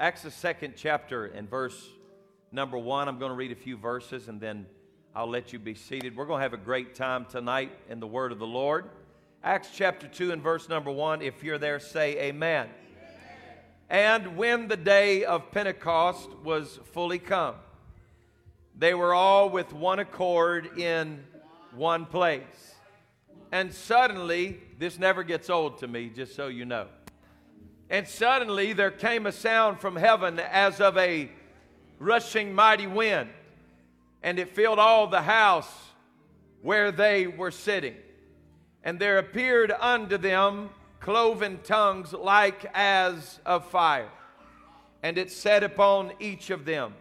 Acts, the second chapter, and verse number one. I'm going to read a few verses and then I'll let you be seated. We're going to have a great time tonight in the Word of the Lord. Acts chapter 2 and verse number 1. If you're there, say amen. amen. And when the day of Pentecost was fully come, they were all with one accord in one place. And suddenly, this never gets old to me, just so you know. And suddenly there came a sound from heaven as of a rushing mighty wind, and it filled all the house where they were sitting. And there appeared unto them cloven tongues like as of fire, and it sat upon each of them.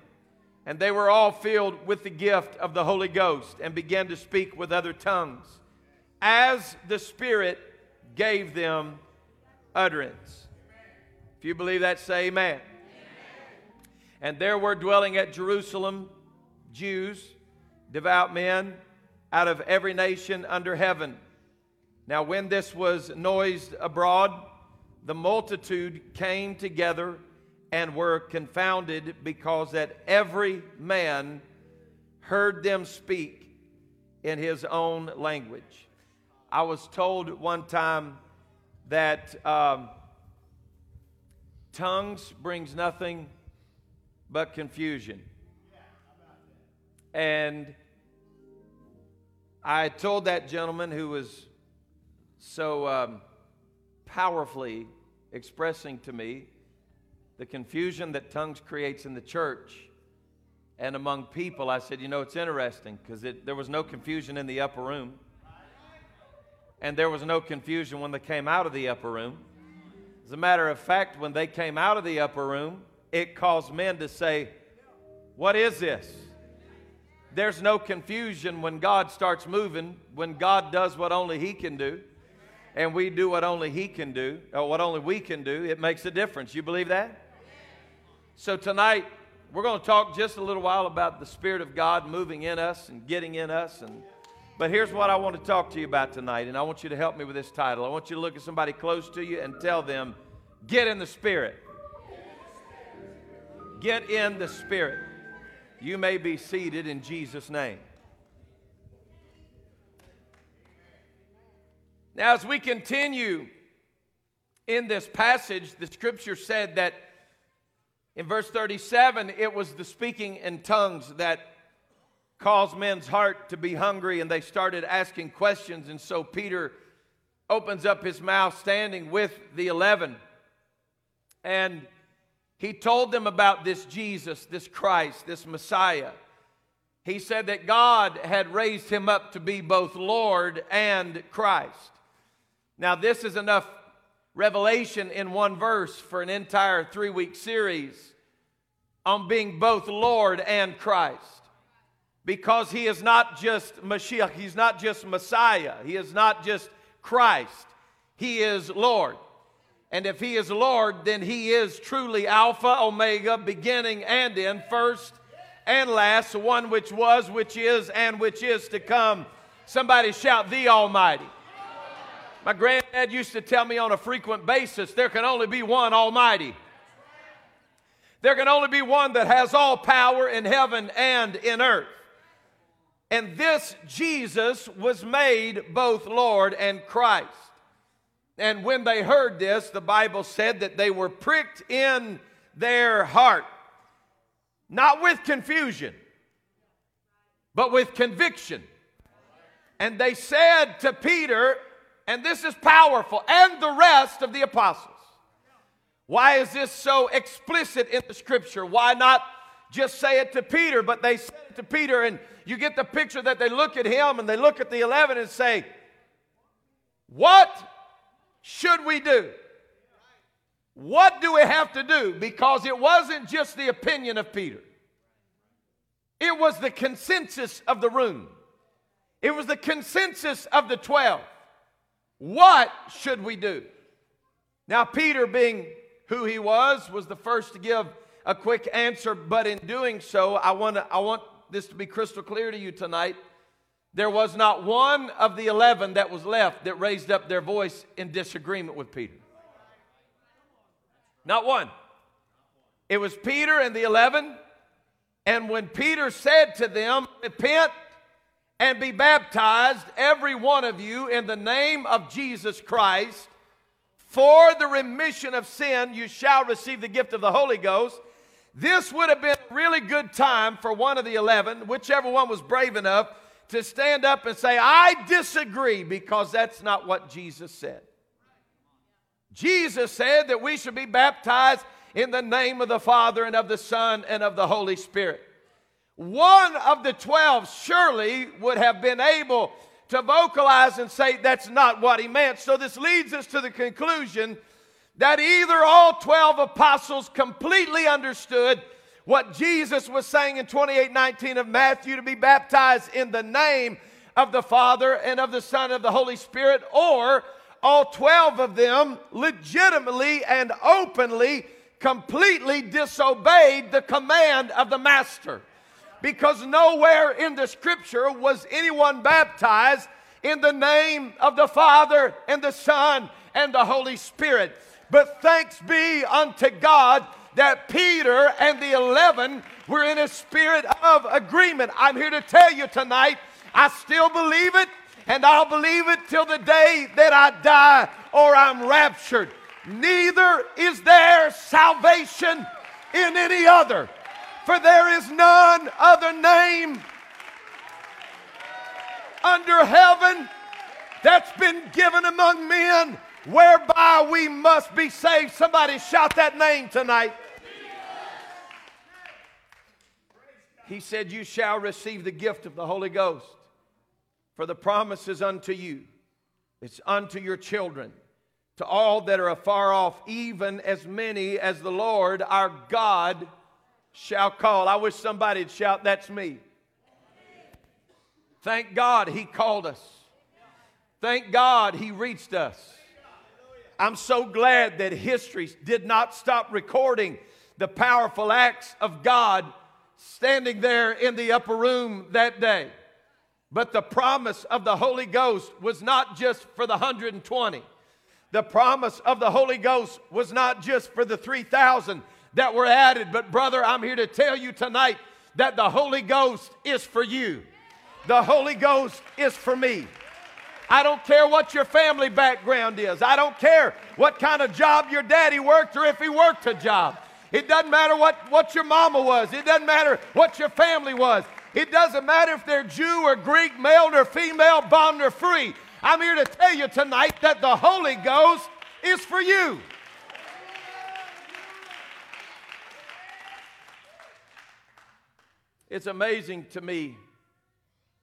And they were all filled with the gift of the Holy Ghost and began to speak with other tongues as the Spirit gave them utterance. If you believe that, say amen. amen. And there were dwelling at Jerusalem Jews, devout men, out of every nation under heaven. Now, when this was noised abroad, the multitude came together and were confounded because that every man heard them speak in his own language. I was told one time that um, tongues brings nothing but confusion. And I told that gentleman who was so um, powerfully expressing to me the confusion that tongues creates in the church and among people. I said, you know, it's interesting because there was no confusion in the upper room, and there was no confusion when they came out of the upper room. As a matter of fact, when they came out of the upper room, it caused men to say, What is this? There's no confusion when God starts moving, when God does what only He can do, and we do what only He can do, or what only we can do. It makes a difference. You believe that? So tonight, we're going to talk just a little while about the Spirit of God moving in us and getting in us and but here's what I want to talk to you about tonight, and I want you to help me with this title. I want you to look at somebody close to you and tell them, Get in the Spirit. Get in the Spirit. You may be seated in Jesus' name. Now, as we continue in this passage, the scripture said that in verse 37, it was the speaking in tongues that caused men's heart to be hungry and they started asking questions. And so Peter opens up his mouth standing with the 11 and he told them about this Jesus, this Christ, this Messiah. He said that God had raised him up to be both Lord and Christ. Now, this is enough revelation in one verse for an entire three week series on being both Lord and Christ because he is not just Mashiach, he's not just Messiah, he is not just Christ, he is Lord. And if he is Lord, then he is truly Alpha, Omega, beginning and end, first and last, one which was, which is, and which is to come. Somebody shout, The Almighty. My granddad used to tell me on a frequent basis there can only be one Almighty. There can only be one that has all power in heaven and in earth. And this Jesus was made both Lord and Christ. And when they heard this, the Bible said that they were pricked in their heart, not with confusion, but with conviction. And they said to Peter, and this is powerful, and the rest of the apostles. Why is this so explicit in the scripture? Why not just say it to Peter, but they said to Peter, and you get the picture that they look at him and they look at the 11 and say, What should we do? What do we have to do? Because it wasn't just the opinion of Peter, it was the consensus of the room, it was the consensus of the 12. What should we do? Now, Peter, being who he was, was the first to give a quick answer, but in doing so, I want, to, I want this to be crystal clear to you tonight. There was not one of the 11 that was left that raised up their voice in disagreement with Peter. Not one. It was Peter and the 11. And when Peter said to them, Repent and be baptized, every one of you, in the name of Jesus Christ, for the remission of sin, you shall receive the gift of the Holy Ghost. This would have been a really good time for one of the 11, whichever one was brave enough, to stand up and say, I disagree, because that's not what Jesus said. Jesus said that we should be baptized in the name of the Father and of the Son and of the Holy Spirit. One of the 12 surely would have been able to vocalize and say that's not what he meant. So this leads us to the conclusion that either all 12 apostles completely understood what Jesus was saying in 28 19 of Matthew to be baptized in the name of the Father and of the Son of the Holy Spirit, or all 12 of them legitimately and openly, completely disobeyed the command of the Master. Because nowhere in the scripture was anyone baptized in the name of the Father and the Son and the Holy Spirit. But thanks be unto God that Peter and the 11 were in a spirit of agreement. I'm here to tell you tonight, I still believe it, and I'll believe it till the day that I die or I'm raptured. Neither is there salvation in any other, for there is none other name under heaven that's been given among men whereby we must be saved. Somebody shout that name tonight. He said, You shall receive the gift of the Holy Ghost, for the promise is unto you, it's unto your children, to all that are afar off, even as many as the Lord our God shall call. I wish somebody'd shout, That's me. Thank God he called us. Thank God he reached us. I'm so glad that history did not stop recording the powerful acts of God standing there in the upper room that day. But the promise of the Holy Ghost was not just for the 120. The promise of the Holy Ghost was not just for the 3,000 that were added. But, brother, I'm here to tell you tonight that the Holy Ghost is for you. The Holy Ghost is for me. I don't care what your family background is. I don't care what kind of job your daddy worked or if he worked a job. It doesn't matter what, what your mama was. It doesn't matter what your family was. It doesn't matter if they're Jew or Greek, male or female, bond or free. I'm here to tell you tonight that the Holy Ghost is for you. It's amazing to me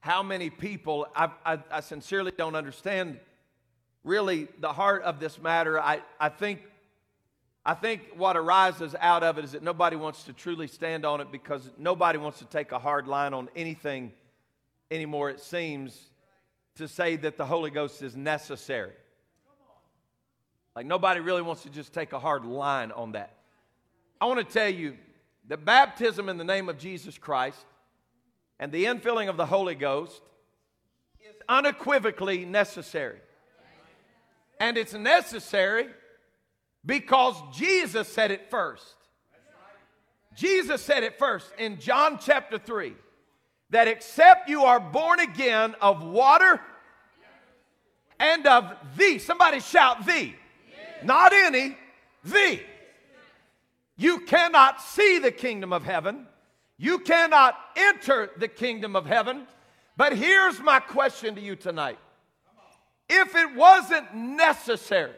how many people, I, I, I, sincerely don't understand really the heart of this matter. I, I, think, I think what arises out of it is that nobody wants to truly stand on it because nobody wants to take a hard line on anything anymore, it seems, to say that the Holy Ghost is necessary. Like nobody really wants to just take a hard line on that. I want to tell you that baptism in the name of Jesus Christ and the infilling of the Holy Ghost is unequivocally necessary. And it's necessary because Jesus said it first. Jesus said it first in John chapter 3 that except you are born again of water and of thee, somebody shout thee, not any, thee. You cannot see the kingdom of heaven you cannot enter the kingdom of heaven. But here's my question to you tonight if it wasn't necessary,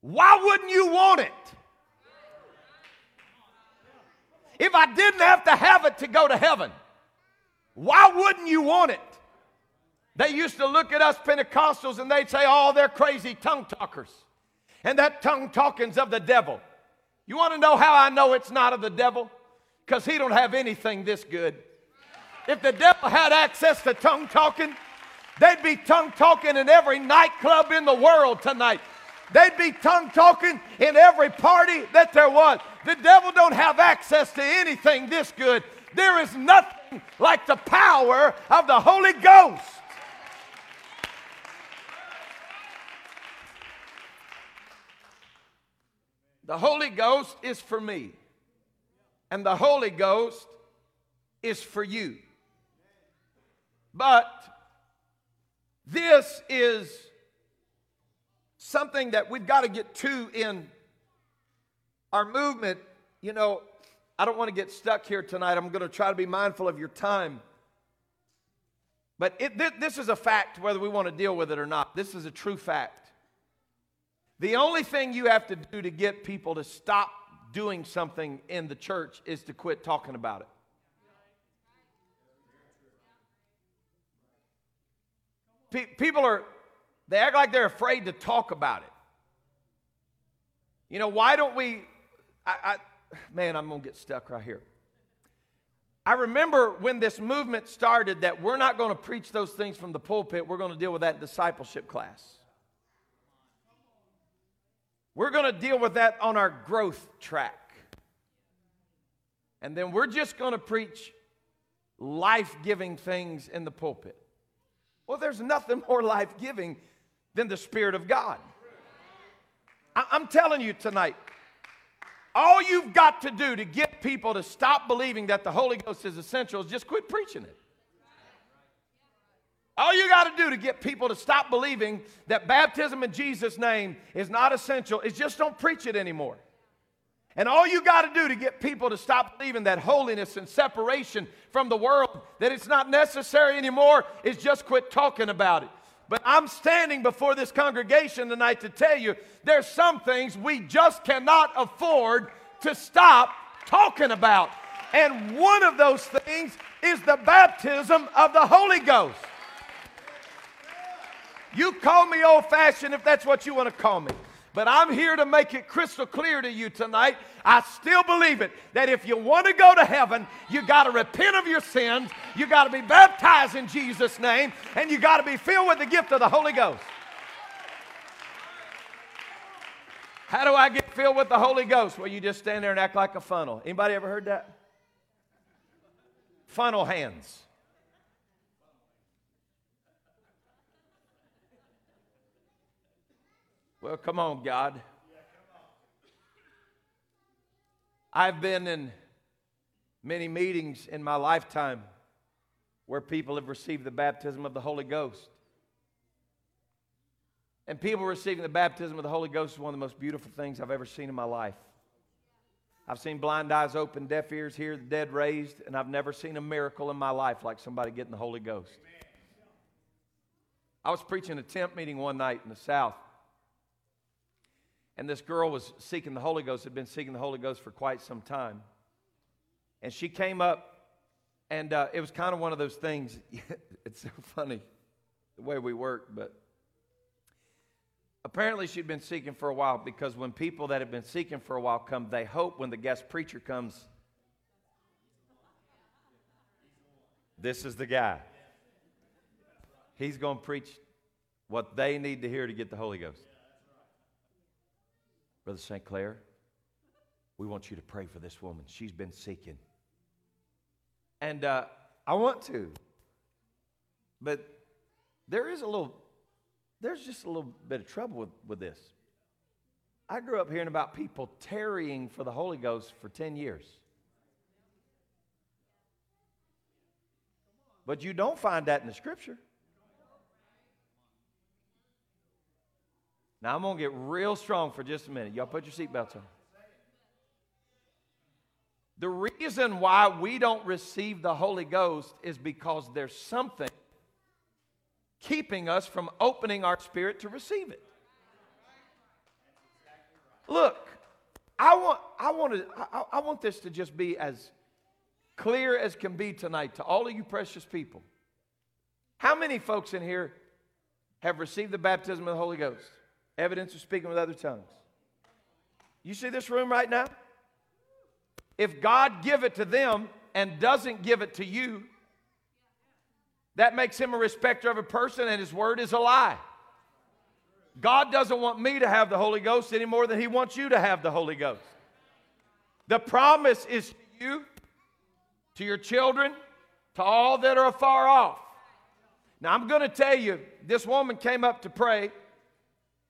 why wouldn't you want it? If I didn't have to have it to go to heaven, why wouldn't you want it? They used to look at us Pentecostals and they'd say, oh, they're crazy tongue talkers. And that tongue talking's of the devil. You want to know how I know it's not of the devil? Because he don't have anything this good. If the devil had access to tongue talking, they'd be tongue talking in every nightclub in the world tonight. They'd be tongue talking in every party that there was. The devil don't have access to anything this good. There is nothing like the power of the Holy Ghost. The Holy Ghost is for me, and the Holy Ghost is for you. But this is something that we've got to get to in our movement. You know, I don't want to get stuck here tonight. I'm going to try to be mindful of your time. But it, this is a fact, whether we want to deal with it or not. This is a true fact. The only thing you have to do to get people to stop doing something in the church is to quit talking about it. people are, they act like they're afraid to talk about it. You know, why don't we? I, I man, I'm going to get stuck right here. I remember when this movement started that we're not going to preach those things from the pulpit, we're going to deal with that in discipleship class. We're going to deal with that on our growth track. And then we're just going to preach life giving things in the pulpit. Well, there's nothing more life giving than the Spirit of God. I'm telling you tonight, all you've got to do to get people to stop believing that the Holy Ghost is essential is just quit preaching it. All you got to do to get people to stop believing that baptism in Jesus' name is not essential is just don't preach it anymore. And all you got to do to get people to stop believing that holiness and separation from the world, that it's not necessary anymore, is just quit talking about it. But I'm standing before this congregation tonight to tell you there's some things we just cannot afford to stop talking about. And one of those things is the baptism of the Holy Ghost. You call me old fashioned if that's what you want to call me. But I'm here to make it crystal clear to you tonight. I still believe it that if you want to go to heaven, you got to repent of your sins, you got to be baptized in Jesus' name, and you got to be filled with the gift of the Holy Ghost. How do I get filled with the Holy Ghost? Well, you just stand there and act like a funnel. Anybody ever heard that? Funnel hands. Well, come on, God. I've been in many meetings in my lifetime where people have received the baptism of the Holy Ghost. And people receiving the baptism of the Holy Ghost is one of the most beautiful things I've ever seen in my life. I've seen blind eyes open, deaf ears hear, the dead raised, and I've never seen a miracle in my life like somebody getting the Holy Ghost. I was preaching a tent meeting one night in the South, and this girl was seeking the Holy Ghost, had been seeking the Holy Ghost for quite some time. And she came up, and uh, it was kind of one of those things. it's so funny the way we work, but apparently she'd been seeking for a while because when people that have been seeking for a while come, they hope when the guest preacher comes, this is the guy. He's going to preach what they need to hear to get the Holy Ghost. Brother St. Clair, we want you to pray for this woman. She's been seeking. And uh, I want to. But there is a little, there's just a little bit of trouble with, with this. I grew up hearing about people tarrying for the Holy Ghost for 10 years. But you don't find that in the scripture. Now I'm going to get real strong for just a minute. Y'all put your seatbelts on. The reason why we don't receive the Holy Ghost is because there's something keeping us from opening our spirit to receive it. Look, I want, I want, to, I, I want this to just be as clear as can be tonight to all of you precious people. How many folks in here have received the baptism of the Holy Ghost? Evidence of speaking with other tongues. You see this room right now? If God give it to them and doesn't give it to you, that makes him a respecter of a person and his word is a lie. God doesn't want me to have the Holy Ghost any more than he wants you to have the Holy Ghost. The promise is to you, to your children, to all that are afar off. Now, I'm going to tell you, this woman came up to pray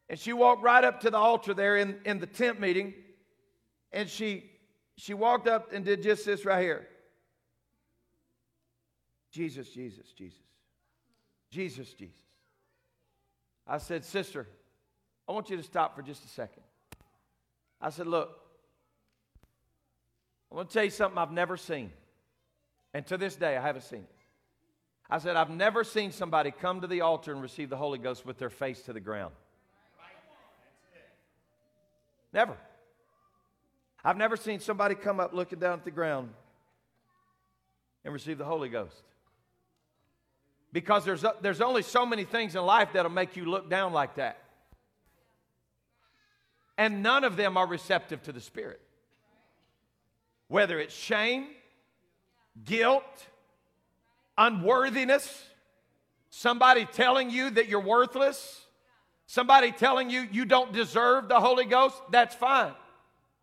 and she walked right up to the altar there in, in the tent meeting. and she she walked up and did just this right here. Jesus, Jesus, Jesus. Jesus, Jesus. I said, Sister, I want you to stop for just a second. I said, Look, I want to tell you something I've never seen. And to this day, I haven't seen it. I said, I've never seen somebody come to the altar and receive the Holy Ghost with their face to the ground. Never. I've never seen somebody come up looking down at the ground and receive the Holy Ghost. Because there's, there's only so many things in life that'll make you look down like that. And none of them are receptive to the Spirit. Whether it's shame, guilt, unworthiness, somebody telling you that you're worthless, somebody telling you you don't deserve the Holy Ghost, that's fine.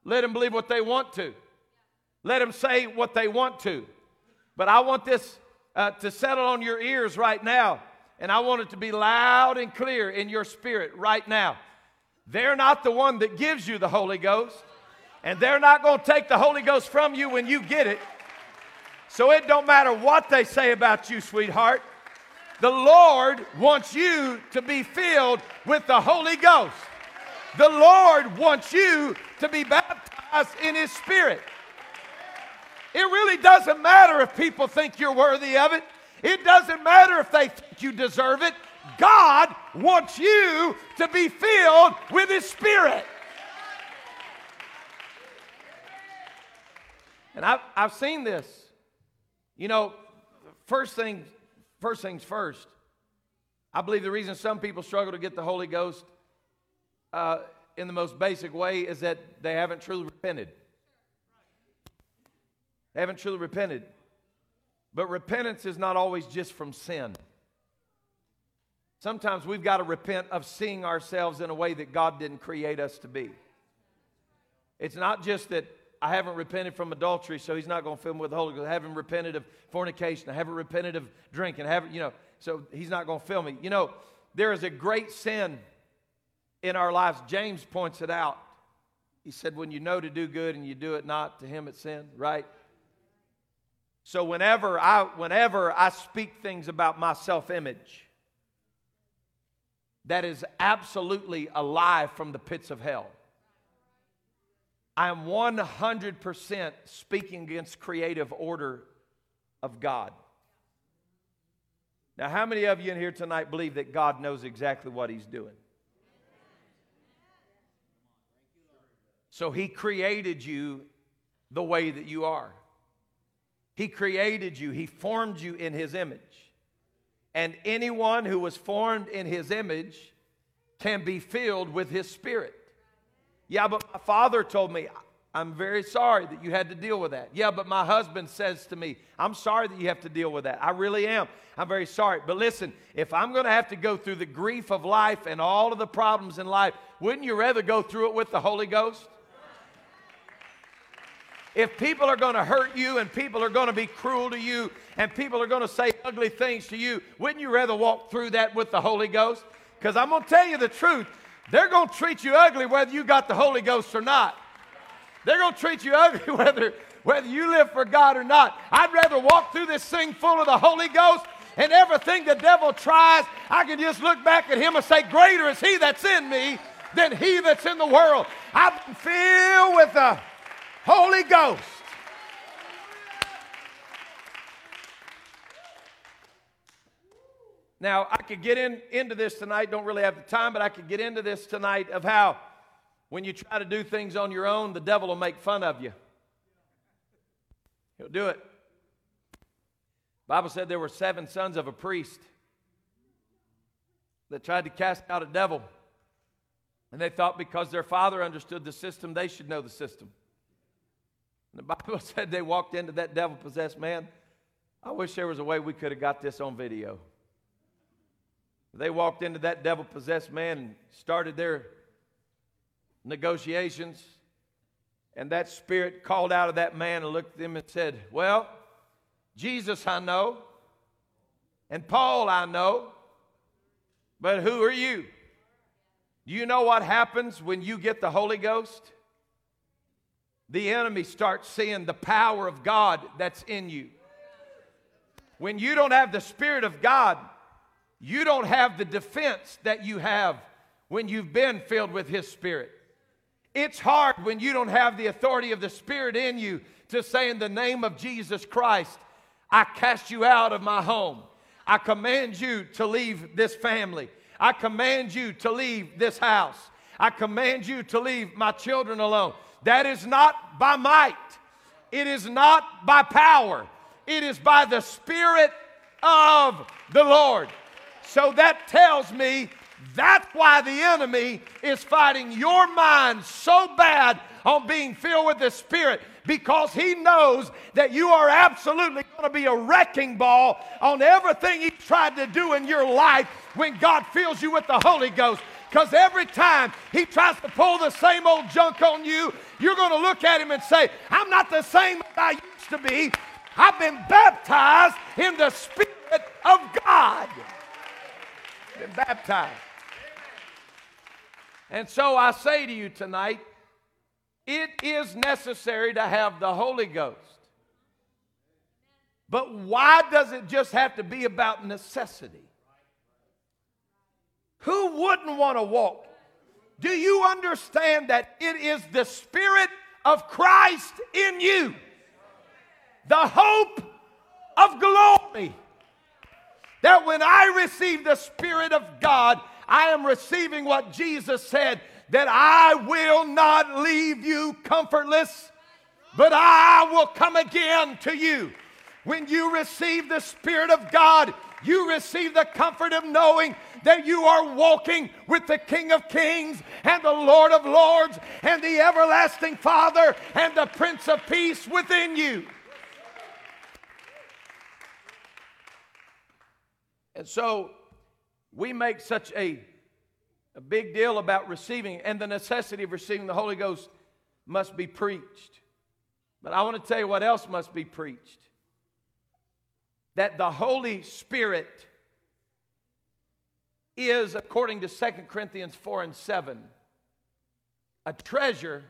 Let them believe what they want to. Let them say what they want to. But I want this uh, to settle on your ears right now, and I want it to be loud and clear in your spirit right now. They're not the one that gives you the Holy Ghost, and they're not going to take the Holy Ghost from you when you get it. So it don't matter what they say about you, sweetheart. The Lord wants you to be filled with the Holy Ghost. The Lord wants you to be baptized in His Spirit. It really doesn't matter if people think you're worthy of it. It doesn't matter if they think you deserve it. God wants you to be filled with His Spirit. And I've, I've seen this. You know, first thing, first things first. I believe the reason some people struggle to get the Holy Ghost uh, in the most basic way is that they haven't truly repented. They haven't truly repented. But repentance is not always just from sin. Sometimes we've got to repent of seeing ourselves in a way that God didn't create us to be. It's not just that I haven't repented from adultery, so he's not going to fill me with the Holy Ghost. I haven't repented of fornication. I haven't repented of drinking. I haven't, you know, so he's not going to fill me. You know, there is a great sin in our lives. James points it out. He said, when you know to do good and you do it not, to him it's sin, right? So whenever I whenever I speak things about my self-image that is absolutely a lie from the pits of hell. I am 100% speaking against creative order of God. Now, how many of you in here tonight believe that God knows exactly what He's doing? So He created you the way that you are. He created you, He formed you in His image. And anyone who was formed in His image can be filled with His Spirit. Yeah, but my father told me, I'm very sorry that you had to deal with that. Yeah, but my husband says to me, I'm sorry that you have to deal with that. I really am. I'm very sorry. But listen, if I'm going to have to go through the grief of life and all of the problems in life, wouldn't you rather go through it with the Holy Ghost? If people are going to hurt you and people are going to be cruel to you and people are going to say ugly things to you, wouldn't you rather walk through that with the Holy Ghost? Because I'm going to tell you the truth. They're going to treat you ugly whether you got the Holy Ghost or not. They're going to treat you ugly whether, whether you live for God or not. I'd rather walk through this thing full of the Holy Ghost and everything the devil tries, I can just look back at him and say, Greater is he that's in me than he that's in the world. Been filled with the Holy Ghost. Now, I could get in, into this tonight, don't really have the time, but I could get into this tonight of how when you try to do things on your own, the devil will make fun of you. He'll do it. Bible said there were seven sons of a priest that tried to cast out a devil. And they thought because their father understood the system, they should know the system. And the Bible said they walked into that devil possessed man. I wish there was a way we could have got this on video. They walked into that devil possessed man and started their negotiations. And that spirit called out of that man and looked at him and said, Well, Jesus I know, and Paul I know, but who are you? Do you know what happens when you get the Holy Ghost? the enemy starts seeing the power of God that's in you. When you don't have the Spirit of God, you don't have the defense that you have when you've been filled with His Spirit. It's hard when you don't have the authority of the Spirit in you to say, In the name of Jesus Christ, I cast you out of my home. I command you to leave this family. I command you to leave this house. I command you to leave my children alone. That is not by might, it is not by power, it is by the Spirit of the Lord. So that tells me that's why the enemy is fighting your mind so bad on being filled with the Spirit because he knows that you are absolutely going to be a wrecking ball on everything he tried to do in your life when God fills you with the Holy Ghost. Because every time he tries to pull the same old junk on you, you're going to look at him and say, I'm not the same as I used to be. I've been baptized in the Spirit of God. Been baptized. And so I say to you tonight, it is necessary to have the Holy Ghost. But why does it just have to be about necessity? Who wouldn't want to walk? Do you understand that it is the Spirit of Christ in you? The hope of glory. That when I receive the Spirit of God, I am receiving what Jesus said that I will not leave you comfortless, but I will come again to you. When you receive the Spirit of God, you receive the comfort of knowing that you are walking with the King of Kings and the Lord of Lords and the everlasting Father and the Prince of Peace within you. And so we make such a, a big deal about receiving, and the necessity of receiving the Holy Ghost must be preached. But I want to tell you what else must be preached that the Holy Spirit is, according to 2 Corinthians 4 and 7, a treasure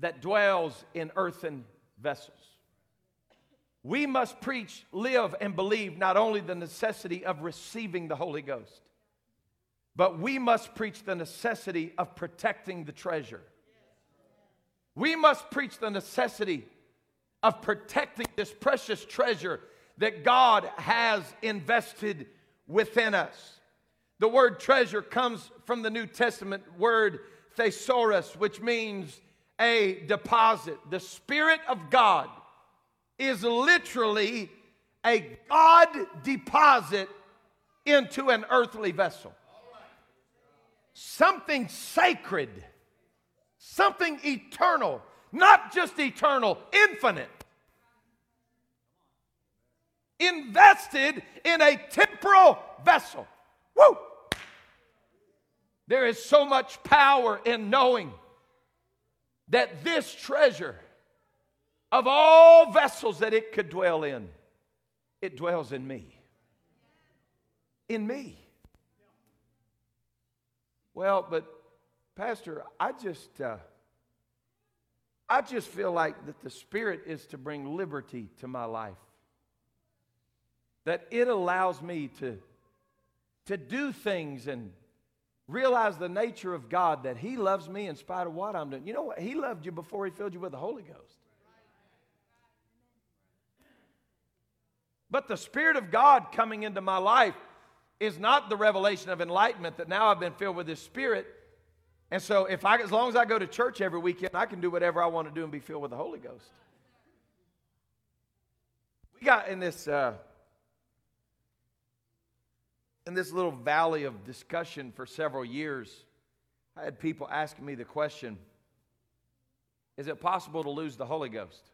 that dwells in earthen vessels. We must preach, live, and believe not only the necessity of receiving the Holy Ghost, but we must preach the necessity of protecting the treasure. We must preach the necessity of protecting this precious treasure that God has invested within us. The word treasure comes from the New Testament word thesaurus, which means a deposit. The Spirit of God is literally a God deposit into an earthly vessel. Something sacred, something eternal, not just eternal, infinite. Invested in a temporal vessel. Woo! There is so much power in knowing that this treasure, of all vessels that it could dwell in, it dwells in me. In me. Well, but Pastor, I just, uh, I just feel like that the Spirit is to bring liberty to my life. That it allows me to, to do things and realize the nature of God that He loves me in spite of what I'm doing. You know what? He loved you before He filled you with the Holy Ghost. But the Spirit of God coming into my life is not the revelation of enlightenment that now I've been filled with His Spirit. And so, if I, as long as I go to church every weekend, I can do whatever I want to do and be filled with the Holy Ghost. We got in this uh, in this little valley of discussion for several years, I had people asking me the question Is it possible to lose the Holy Ghost?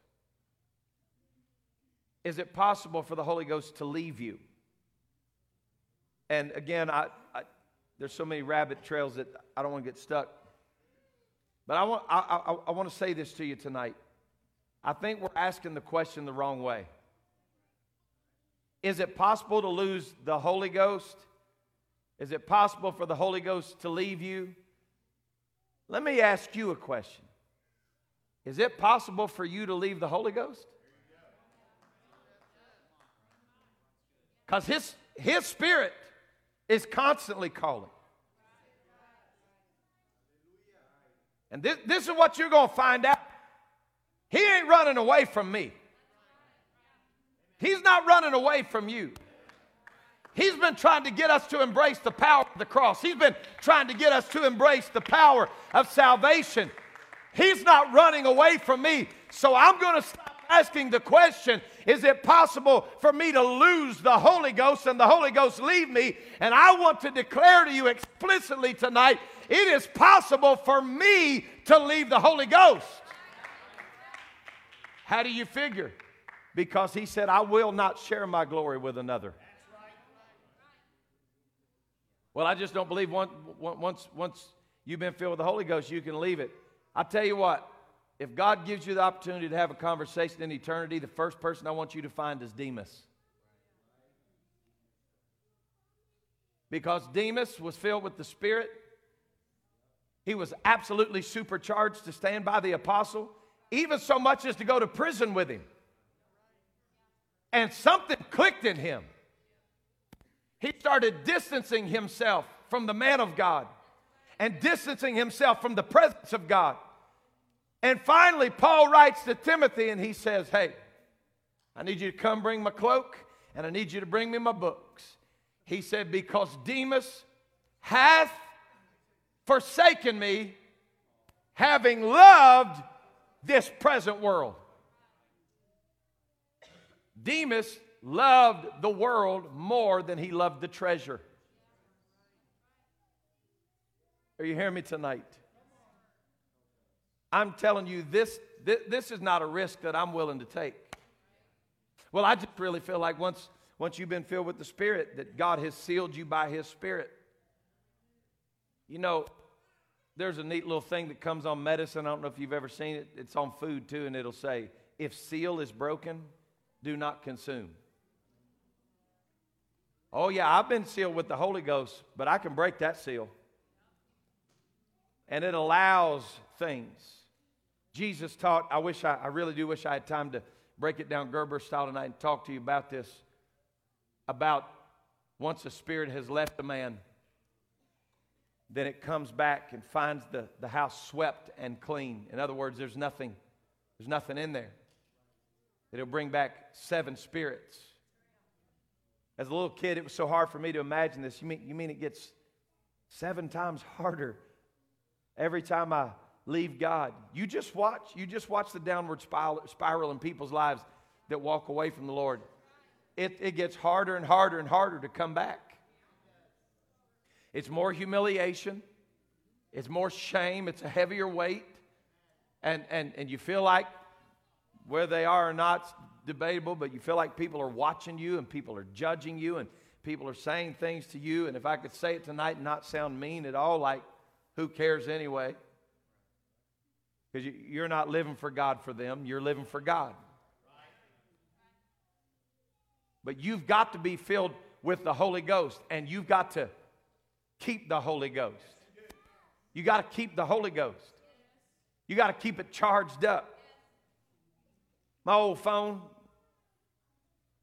Is it possible for the Holy Ghost to leave you? And again, I, I there's so many rabbit trails that I don't want to get stuck. But I want, I, I, I want to say this to you tonight. I think we're asking the question the wrong way. Is it possible to lose the Holy Ghost? Is it possible for the Holy Ghost to leave you? Let me ask you a question. Is it possible for you to leave the Holy Ghost? Because his, his spirit is constantly calling. And this, this is what you're going to find out. He ain't running away from me. He's not running away from you. He's been trying to get us to embrace the power of the cross. He's been trying to get us to embrace the power of salvation. He's not running away from me. So I'm going to stop asking the question Is it possible for me to lose the Holy Ghost and the Holy Ghost leave me? And I want to declare to you explicitly tonight it is possible for me to leave the Holy Ghost. How do you figure? Because he said, I will not share my glory with another. Well, I just don't believe once, once, once you've been filled with the Holy Ghost, you can leave it. I tell you what, if God gives you the opportunity to have a conversation in eternity, the first person I want you to find is Demas. Because Demas was filled with the Spirit, he was absolutely supercharged to stand by the apostle, even so much as to go to prison with him. And something clicked in him. He started distancing himself from the man of God and distancing himself from the presence of God. And finally, Paul writes to Timothy and he says, Hey, I need you to come bring my cloak and I need you to bring me my books. He said, Because Demas hath forsaken me, having loved this present world. Demas loved the world more than he loved the treasure. Are you hearing me tonight? I'm telling you, this, this, this is not a risk that I'm willing to take. Well, I just really feel like once, once you've been filled with the Spirit, that God has sealed you by His Spirit. You know, there's a neat little thing that comes on medicine. I don't know if you've ever seen it. It's on food too, and it'll say, if seal is broken, do not consume. Oh, yeah, I've been sealed with the Holy Ghost, but I can break that seal. And it allows things. Jesus taught, I wish I, I really do wish I had time to break it down Gerber style tonight and talk to you about this. About once the Spirit has left a man, then it comes back and finds the, the house swept and clean. In other words, there's nothing, there's nothing in there. It'll bring back seven spirits. As a little kid, it was so hard for me to imagine this. You mean, you mean it gets seven times harder every time I leave God? You just watch. You just watch the downward spiral, in people's lives that walk away from the Lord. It, it gets harder and harder and harder to come back. It's more humiliation, it's more shame, it's a heavier weight. And, and, and you feel like where they are or not debatable, but you feel like people are watching you and people are judging you and people are saying things to you. And if I could say it tonight and not sound mean at all, like, who cares anyway? Because you, are not living for God for them, you're living for God. But you've got to be filled with the Holy Ghost, and you've got to keep the Holy Ghost. You got to keep the Holy Ghost. You got to keep it charged up. My old phone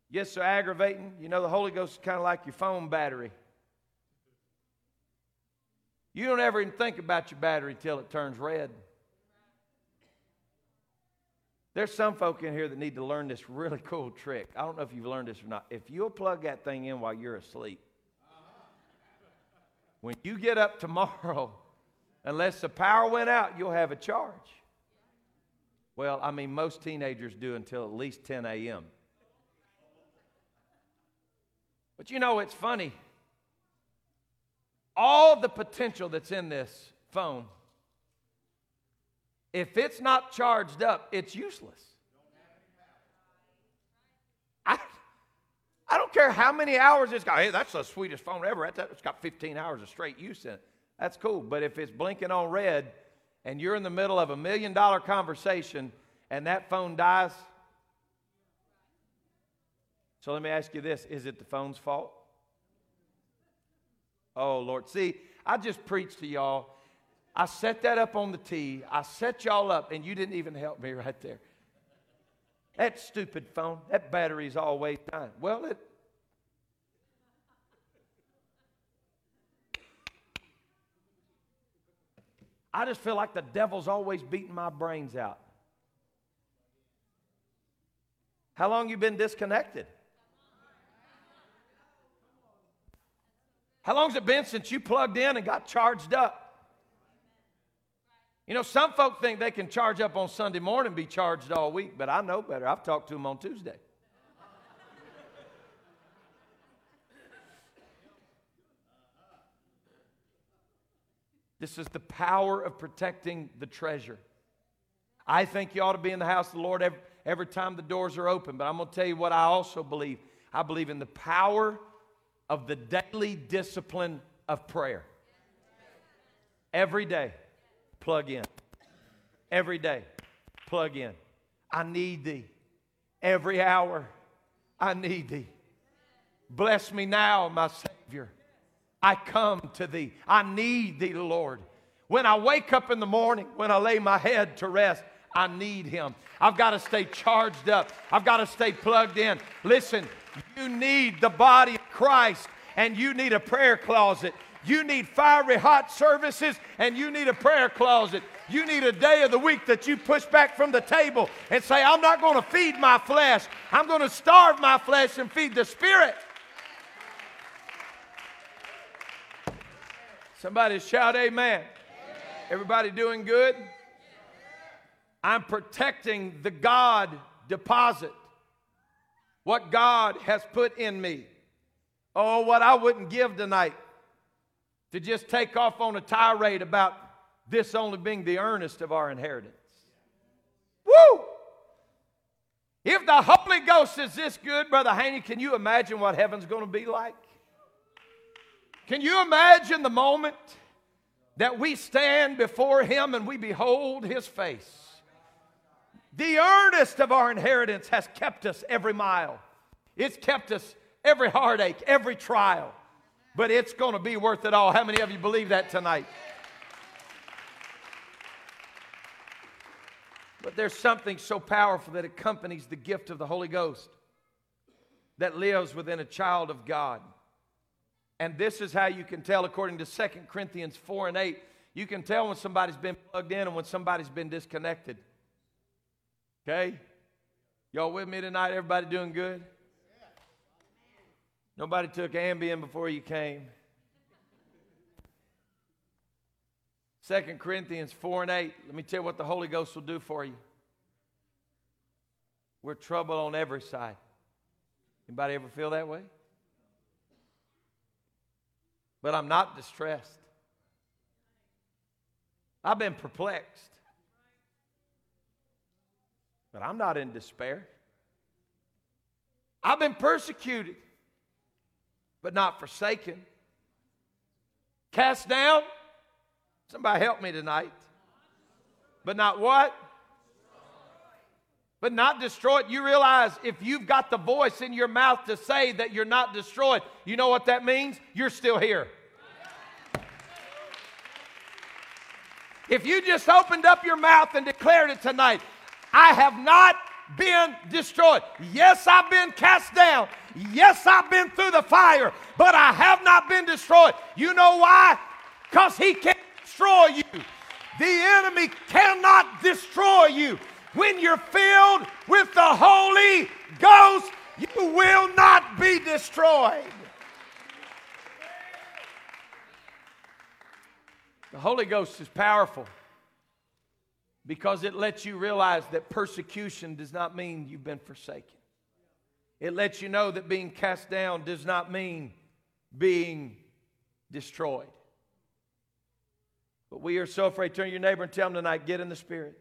yes, so aggravating. You know, the Holy Ghost is kind of like your phone battery. You don't ever even think about your battery till it turns red. There's some folk in here that need to learn this really cool trick. I don't know if you've learned this or not. If you'll plug that thing in while you're asleep, uh-huh. when you get up tomorrow, unless the power went out, you'll have a charge. Well, I mean, most teenagers do until at least 10 a.m. But you know, it's funny. All the potential that's in this phone, if it's not charged up, it's useless. I I don't care how many hours it's got. Hey, that's the sweetest phone ever. It's got 15 hours of straight use in it. That's cool. But if it's blinking on red and you're in the middle of a million dollar conversation and that phone dies, so let me ask you this is it the phone's fault? Oh, Lord. See, I just preached to y'all. I set that up on the tee. I set y'all up, and you didn't even help me right there. That stupid phone, that battery's always dying. Well, it. I just feel like the devil's always beating my brains out. How long you been disconnected? How long's it been since you plugged in and got charged up? You know, some folk think they can charge up on Sunday morning and be charged all week, but I know better. I've talked to them on Tuesday. This is the power of protecting the treasure. I think you ought to be in the house of the Lord every, every time the doors are open, but I'm going to tell you what I also believe. I believe in the power of the daily discipline of prayer. Every day plug in. Every day, plug in. I need thee. Every hour, I need thee. Bless me now, my Savior. I come to thee. I need thee, Lord. When I wake up in the morning, when I lay my head to rest, I need him. I've got to stay charged up. I've got to stay plugged in. Listen, you need the body of Christ and you need a prayer closet. You need fiery hot services and you need a prayer closet. You need a day of the week that you push back from the table and say, I'm not going to feed my flesh. I'm going to starve my flesh and feed the spirit. Somebody shout, Amen. amen. Everybody doing good? I'm protecting the God deposit, what God has put in me. Oh, what I wouldn't give tonight to just take off on a tirade about this only being the earnest of our inheritance. Woo! If the Holy Ghost is this good, Brother Haney, can you imagine what heaven's going to be like? Can you imagine the moment that we stand before Him and we behold His face? The earnest of our inheritance has kept us every mile. It's kept us every heartache, every trial but it's going to be worth it all. How many of you believe that tonight? But there's something so powerful that accompanies the gift of the Holy Ghost that lives within a child of God. And this is how you can tell, according to 2 Corinthians 4 and 8, you can tell when somebody's been plugged in and when somebody's been disconnected. Okay? Y'all with me tonight? Everybody doing good? Nobody took Ambien before you came. 2 Corinthians 4 and 8. Let me tell you what the Holy Ghost will do for you. We're trouble on every side. Anybody ever feel that way? But I'm not distressed. I've been perplexed. But I'm not in despair. I've been persecuted but not forsaken. Cast down. Somebody help me tonight. But not what? But not destroyed. You realize if you've got the voice in your mouth to say that you're not destroyed, you know what that means? You're still here. If you just opened up your mouth and declared it tonight, I have not been destroyed. Yes, I've been cast down. Yes, I've been through the fire, but I have not been destroyed. You know why? Because he can't destroy you. The enemy cannot destroy you. When you're filled with the Holy Ghost, you will not be destroyed. The Holy Ghost is powerful because it lets you realize that persecution does not mean you've been forsaken. It lets you know that being cast down does not mean being destroyed. But we are so afraid. Turn to your neighbor and tell him tonight, get in the Spirit.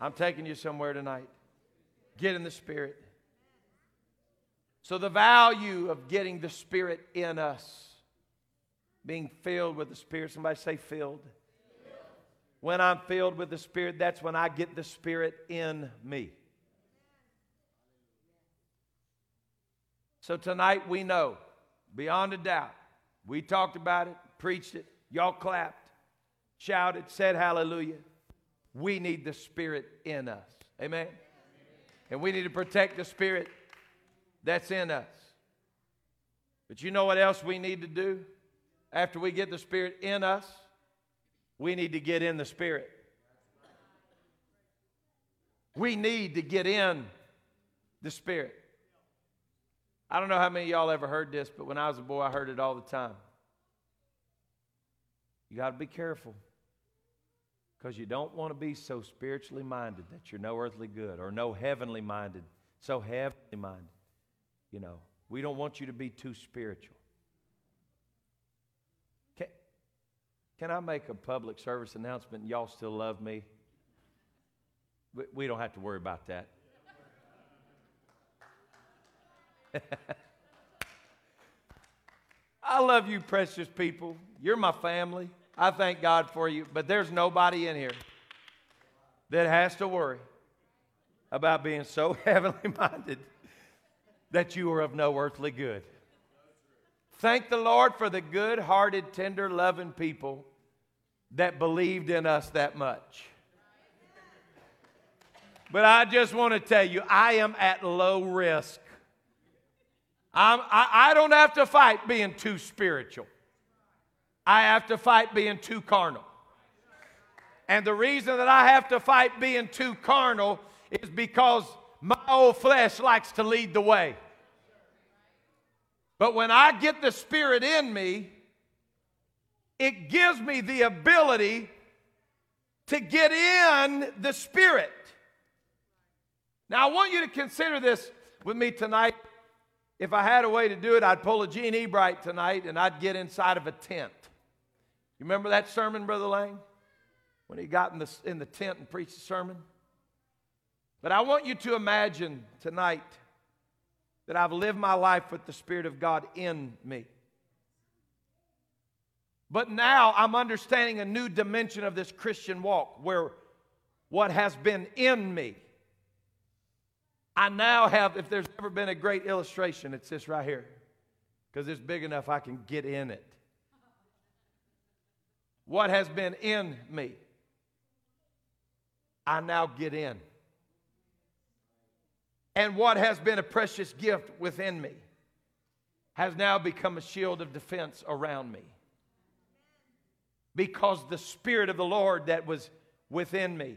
I'm taking you somewhere tonight. Get in the Spirit. So, the value of getting the Spirit in us, being filled with the Spirit, somebody say, filled. When I'm filled with the Spirit, that's when I get the Spirit in me. So tonight we know, beyond a doubt, we talked about it, preached it, y'all clapped. shouted, said hallelujah. We need the Spirit in us. Amen. And we need to protect the Spirit that's in us. But you know what else we need to do after we get the Spirit in us? We need to get in the Spirit. We need to get in the Spirit. I don't know how many of y'all ever heard this, but when I was a boy, I heard it all the time. You got to be careful because you don't want to be so spiritually minded that you're no earthly good or no heavenly minded, so heavenly minded. You know, we don't want you to be too spiritual. Can, can I make a public service announcement y'all still love me? We, we don't have to worry about that. I love you, precious people. You're my family. I thank God for you. But there's nobody in here that has to worry about being so heavenly minded that you are of no earthly good. Thank the Lord for the good hearted, tender, loving people that believed in us that much. But I just want to tell you, I am at low risk I'm, I, I don't have to fight being too spiritual. I have to fight being too carnal. And the reason that I have to fight being too carnal is because my old flesh likes to lead the way. But when I get the Spirit in me, it gives me the ability to get in the Spirit. Now, I want you to consider this with me tonight. If I had a way to do it, I'd pull a Gene Ebright tonight and I'd get inside of a tent. You remember that sermon, Brother Lang? When he got in the, in the tent and preached the sermon? But I want you to imagine tonight that I've lived my life with the Spirit of God in me. But now I'm understanding a new dimension of this Christian walk where what has been in me I now have, if there's ever been a great illustration, it's this right here. Because it's big enough I can get in it. What has been in me, I now get in. And what has been a precious gift within me has now become a shield of defense around me. Because the Spirit of the Lord that was within me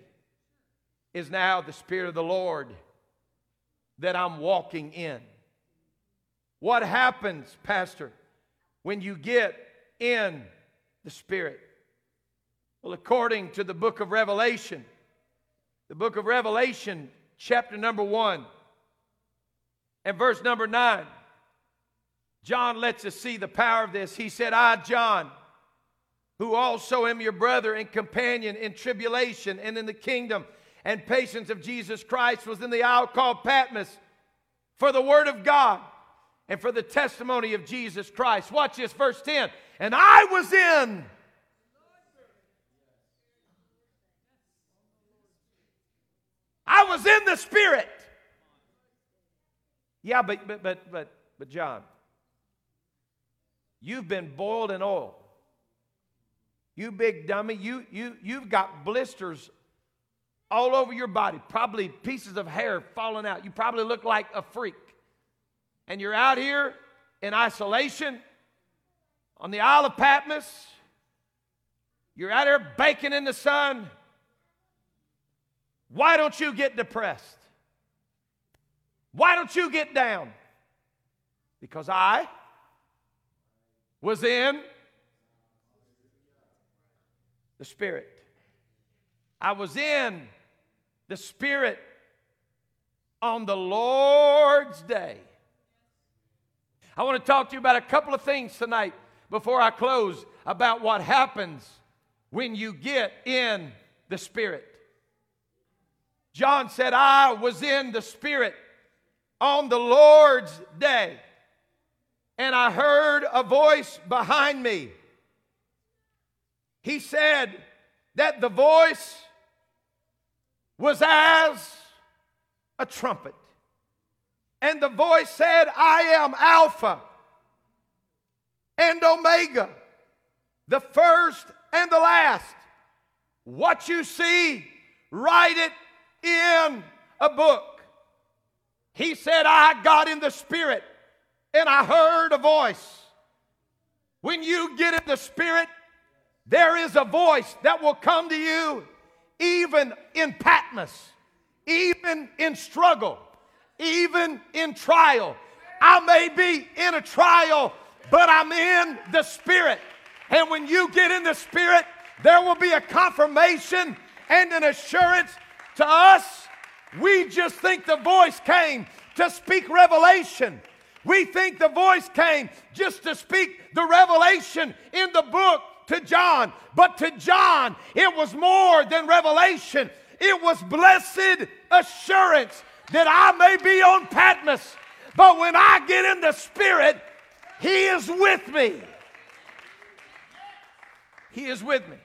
is now the Spirit of the Lord that I'm walking in. What happens, Pastor, when you get in the Spirit? Well, according to the book of Revelation, the book of Revelation, chapter number one, and verse number nine, John lets us see the power of this. He said, I, John, who also am your brother and companion in tribulation and in the kingdom and patience of Jesus Christ was in the isle called Patmos for the word of God and for the testimony of Jesus Christ. Watch this, verse 10. And I was in. I was in the Spirit. Yeah, but, but, but, but, but, John, you've been boiled in oil. You big dummy, you, you, you've got blisters all over your body, probably pieces of hair falling out. You probably look like a freak. And you're out here in isolation on the Isle of Patmos. You're out here baking in the sun. Why don't you get depressed? Why don't you get down? Because I was in the Spirit. I was in the Spirit on the Lord's day. I want to talk to you about a couple of things tonight before I close about what happens when you get in the Spirit. John said, I was in the Spirit on the Lord's day, and I heard a voice behind me. He said that the voice was as a trumpet. And the voice said, I am Alpha and Omega, the first and the last, what you see, write it in a book. He said, I got in the Spirit and I heard a voice. When you get in the Spirit, there is a voice that will come to you even in Patmos, even in struggle, even in trial. I may be in a trial, but I'm in the Spirit. And when you get in the Spirit, there will be a confirmation and an assurance to us. We just think the voice came to speak revelation. We think the voice came just to speak the revelation in the book to John. But to John, it was more than revelation, it was blessed assurance that I may be on Patmos. But when I get in the Spirit, He is with me. He is with me.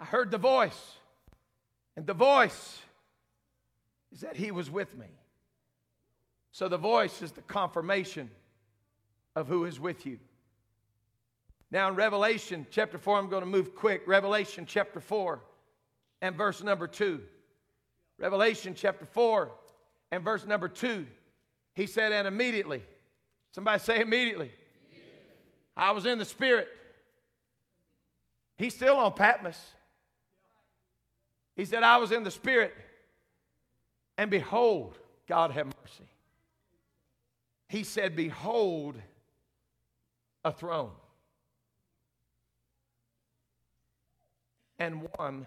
I heard the voice, and the voice is that He was with me. So the voice is the confirmation of who is with you. Now, in Revelation chapter 4, I'm going to move quick. Revelation chapter 4 and verse number 2. Revelation chapter 4 and verse number 2. He said, and immediately, somebody say immediately. immediately. I was in the Spirit. He's still on Patmos. He said, I was in the Spirit, and behold, God have mercy. He said, Behold, a throne. And one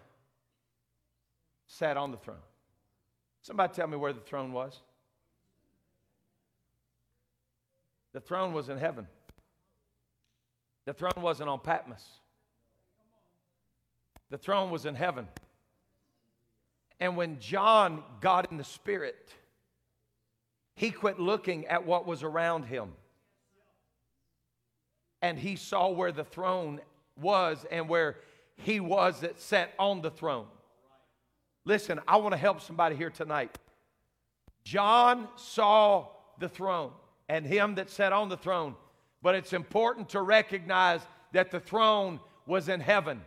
sat on the throne. Somebody tell me where the throne was. The throne was in heaven. The throne wasn't on Patmos. The throne was in heaven. And when John got in the Spirit, he quit looking at what was around him. And he saw where the throne was and where he was that sat on the throne. Listen, I want to help somebody here tonight. John saw the throne and him that sat on the throne, but it's important to recognize that the throne was in heaven.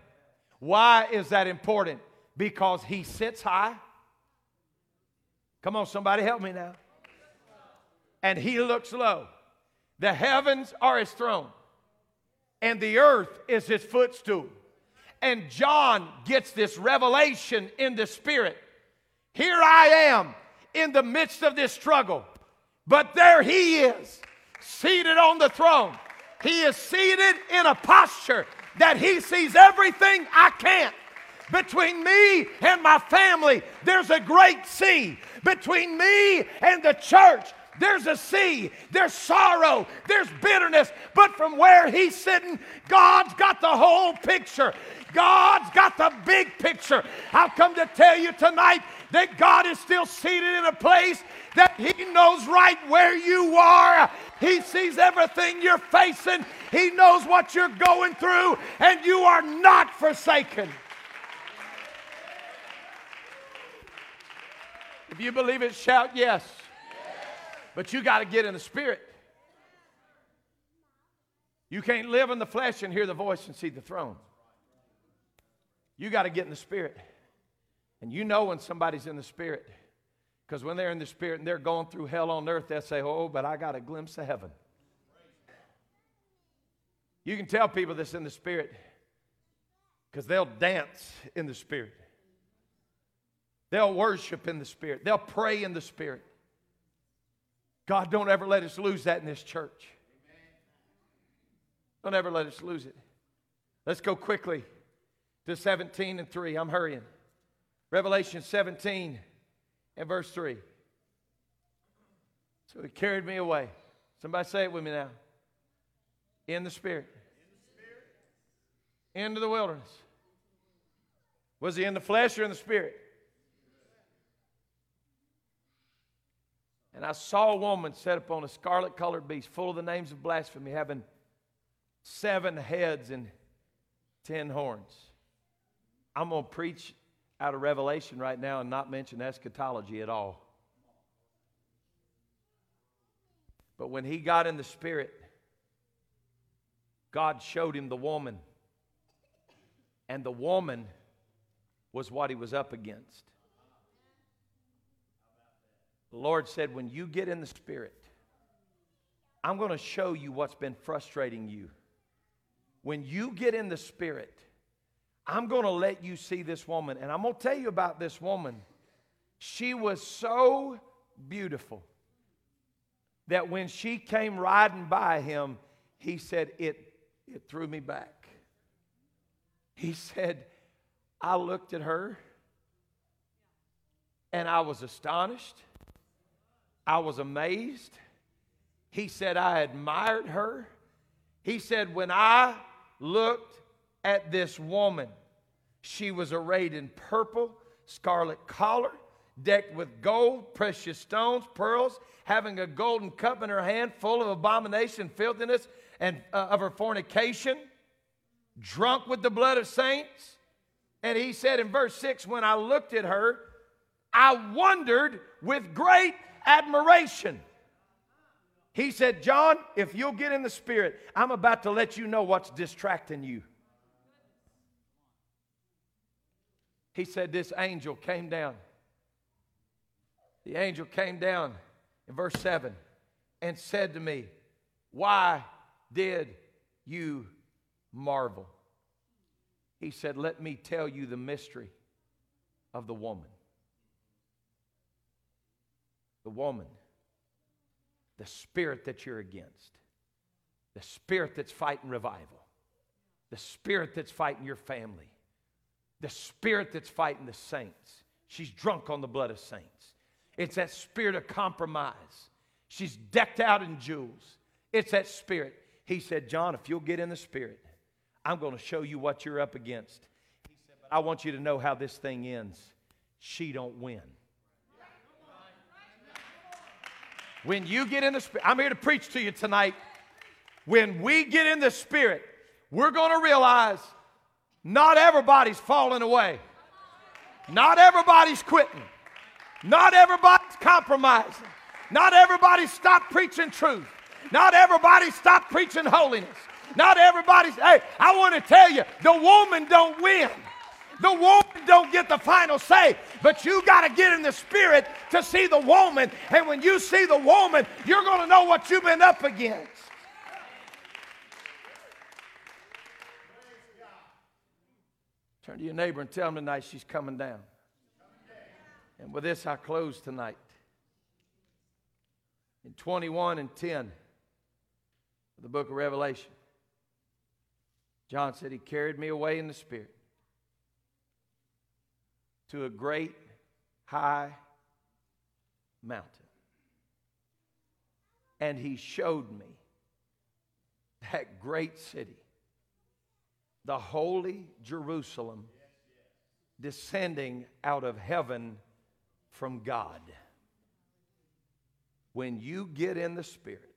Why is that important? Because he sits high. Come on, somebody help me now. And he looks low. The heavens are his throne, and the earth is his footstool. And John gets this revelation in the spirit. Here I am in the midst of this struggle, but there he is, seated on the throne. He is seated in a posture that he sees everything I can't. Between me and my family, there's a great sea. Between me and the church, there's a sea, there's sorrow, there's bitterness. But from where he's sitting, God's got the whole picture. God's got the big picture. I've come to tell you tonight that God is still seated in a place that He knows right where you are. He sees everything you're facing, He knows what you're going through, and you are not forsaken. If you believe it, shout yes. But you got to get in the spirit. You can't live in the flesh and hear the voice and see the throne. You got to get in the spirit. And you know when somebody's in the spirit. Because when they're in the spirit and they're going through hell on earth, they'll say, Oh, but I got a glimpse of heaven. You can tell people this in the spirit because they'll dance in the spirit. They'll worship in the Spirit. They'll pray in the Spirit. God, don't ever let us lose that in this church. Don't ever let us lose it. Let's go quickly to 17 and 3. I'm hurrying. Revelation 17 and verse 3. So he carried me away. Somebody say it with me now. In the Spirit. Into the wilderness. Was he in the flesh or in the Spirit? And I saw a woman set upon a scarlet colored beast, full of the names of blasphemy, having seven heads and ten horns. I'm going to preach out of Revelation right now and not mention eschatology at all. But when he got in the Spirit, God showed him the woman. And the woman was what he was up against. The Lord said, When you get in the Spirit, I'm going to show you what's been frustrating you. When you get in the Spirit, I'm going to let you see this woman. And I'm going to tell you about this woman. She was so beautiful that when she came riding by him, he said, It, it threw me back. He said, I looked at her and I was astonished. I was amazed. He said, I admired her. He said, When I looked at this woman, she was arrayed in purple, scarlet collar, decked with gold, precious stones, pearls, having a golden cup in her hand full of abomination, filthiness, and uh, of her fornication, drunk with the blood of saints. And he said in verse 6 When I looked at her, I wondered with great admiration. He said, John, if you'll get in the spirit, I'm about to let you know what's distracting you. He said, This angel came down. The angel came down in verse 7 and said to me, Why did you marvel? He said, Let me tell you the mystery of the woman. The woman, the spirit that you're against, the spirit that's fighting revival, the spirit that's fighting your family, the spirit that's fighting the saints. She's drunk on the blood of saints. It's that spirit of compromise. She's decked out in jewels. It's that spirit. He said, John, if you'll get in the spirit, I'm going to show you what you're up against. He said, but I want you to know how this thing ends. She don't win. When you get in the spirit, I'm here to preach to you tonight. When we get in the spirit, we're going to realize not everybody's falling away. Not everybody's quitting. Not everybody's compromising. Not everybody stopped preaching truth. Not everybody stopped preaching holiness. Not everybody's, hey, I want to tell you, the woman don't win. The woman don't get the final say, but you got to get in the spirit to see the woman. And when you see the woman, you're going to know what you've been up against. Turn to your neighbor and tell him tonight she's coming down. And with this, I close tonight. In 21 and 10 of the book of Revelation, John said, He carried me away in the Spirit to a great high mountain. And He showed me that great city, the holy Jerusalem, descending out of heaven from God. When you get in the Spirit,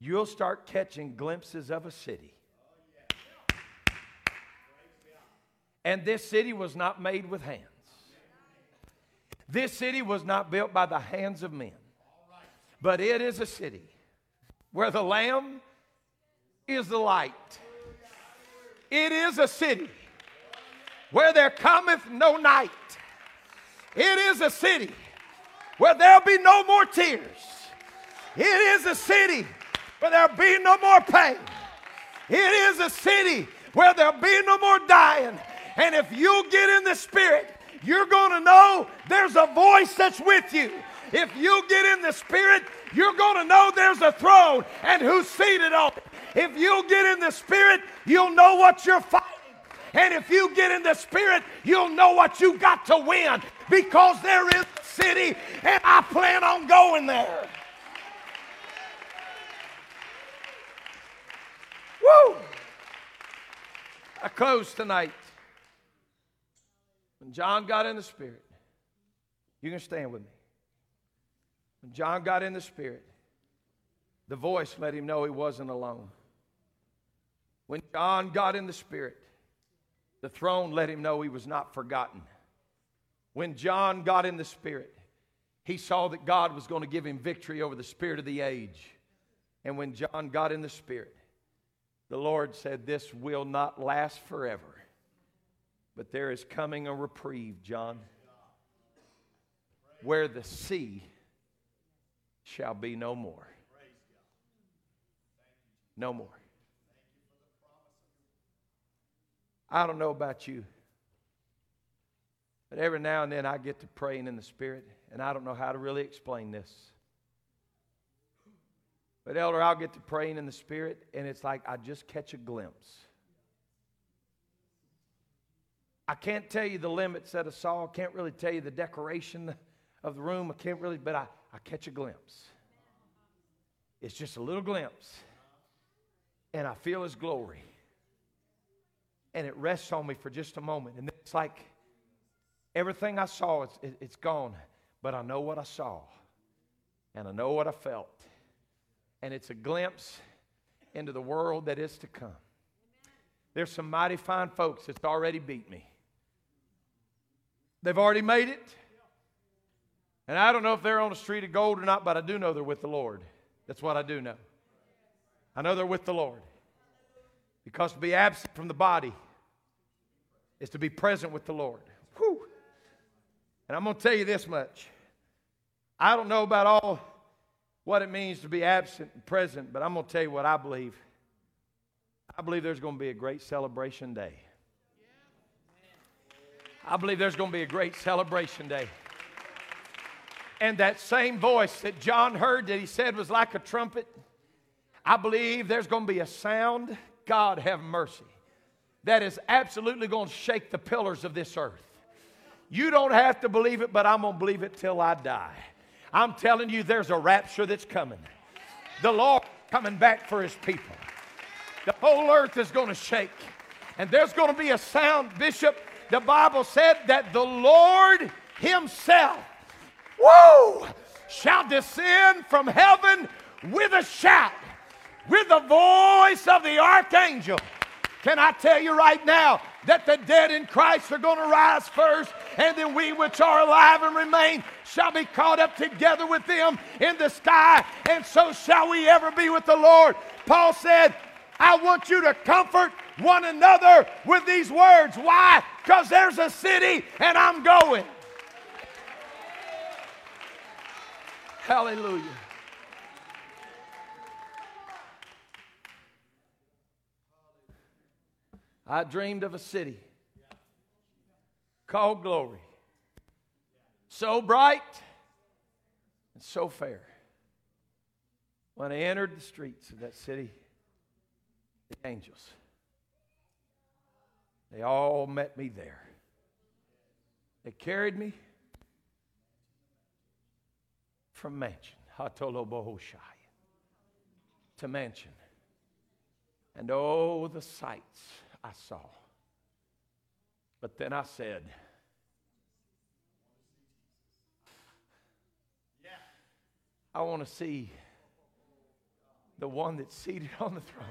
you'll start catching glimpses of a city. And this city was not made with hands. This city was not built by the hands of men. But it is a city where the Lamb is the light. It is a city where there cometh no night. It is a city where there'll be no more tears. It is a city where there'll be no more pain. It is a city where there'll be no more dying. And if you get in the Spirit, you're going to know there's a voice that's with you. If you get in the Spirit, you're going to know there's a throne and who's seated on it. If you get in the Spirit, you'll know what you're fighting. And if you get in the Spirit, you'll know what you got to win because there is a city and I plan on going there. Woo! I close tonight. When John got in the Spirit, you can stand with me. When John got in the Spirit, the voice let him know he wasn't alone. When John got in the Spirit, the throne let him know he was not forgotten. When John got in the Spirit, he saw that God was going to give him victory over the spirit of the age. And when John got in the Spirit, the Lord said, This will not last forever. But there is coming a reprieve, John, where the sea shall be no more. No more. I don't know about you, but every now and then I get to praying in the Spirit, and I don't know how to really explain this. But, Elder, I'll get to praying in the Spirit, and it's like I just catch a glimpse. I can't tell you the limits that I saw. I can't really tell you the decoration of the room. I can't really, but I, I catch a glimpse. It's just a little glimpse. And I feel His glory. And it rests on me for just a moment. And it's like everything I saw, it's, it's gone. But I know what I saw. And I know what I felt and it's a glimpse into the world that is to come. There's some mighty fine folks that's already beat me. They've already made it. And I don't know if they're on the street of gold or not, but I do know they're with the Lord. That's what I do know. I know they're with the Lord. Because to be absent from the body is to be present with the Lord. Whew. And I'm going to tell you this much. I don't know about all what it means to be absent and present, but I'm going to tell you what I believe. I believe there's going to be a great celebration day. I believe there's going to be a great celebration day. And that same voice that John heard that he said was like a trumpet, I believe there's going to be a sound, God have mercy, that is absolutely going to shake the pillars of this earth. You don't have to believe it, but I'm going to believe it till I die. I'm telling you, there's a rapture that's coming. The Lord coming back for his people. The whole earth is going to shake. And there's going to be a sound, Bishop. The Bible said that the Lord himself, whoa, shall descend from heaven with a shout, with the voice of the archangel. Can I tell you right now that the dead in Christ are going to rise first, and then we which are alive and remain shall be caught up together with them in the sky, and so shall we ever be with the Lord. Paul said, I want you to comfort one another with these words. Why? Because there's a city and I'm going. Hallelujah. I dreamed of a city called glory. So bright and so fair. When I entered the streets of that city, the angels, they all met me there. They carried me from mansion, Hatolobohoshai, to mansion. And oh, the sights I saw. But then I said, I want to see the one that's seated on the throne.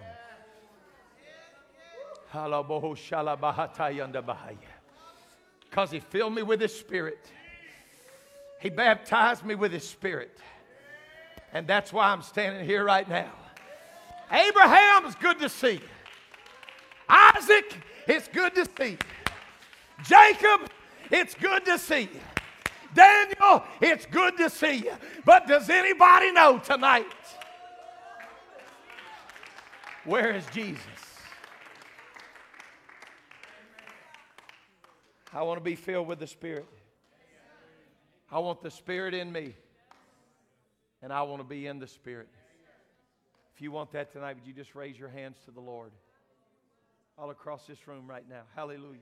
Because he filled me with his spirit. He baptized me with his spirit. And that's why I'm standing here right now. Abraham is good to see. Isaac, it's good to see. Jacob, it's good to see. Daniel, it's good to see you. But does anybody know tonight? Where is Jesus? I want to be filled with the Spirit. I want the Spirit in me. And I want to be in the Spirit. If you want that tonight, would you just raise your hands to the Lord? All across this room right now. Hallelujah.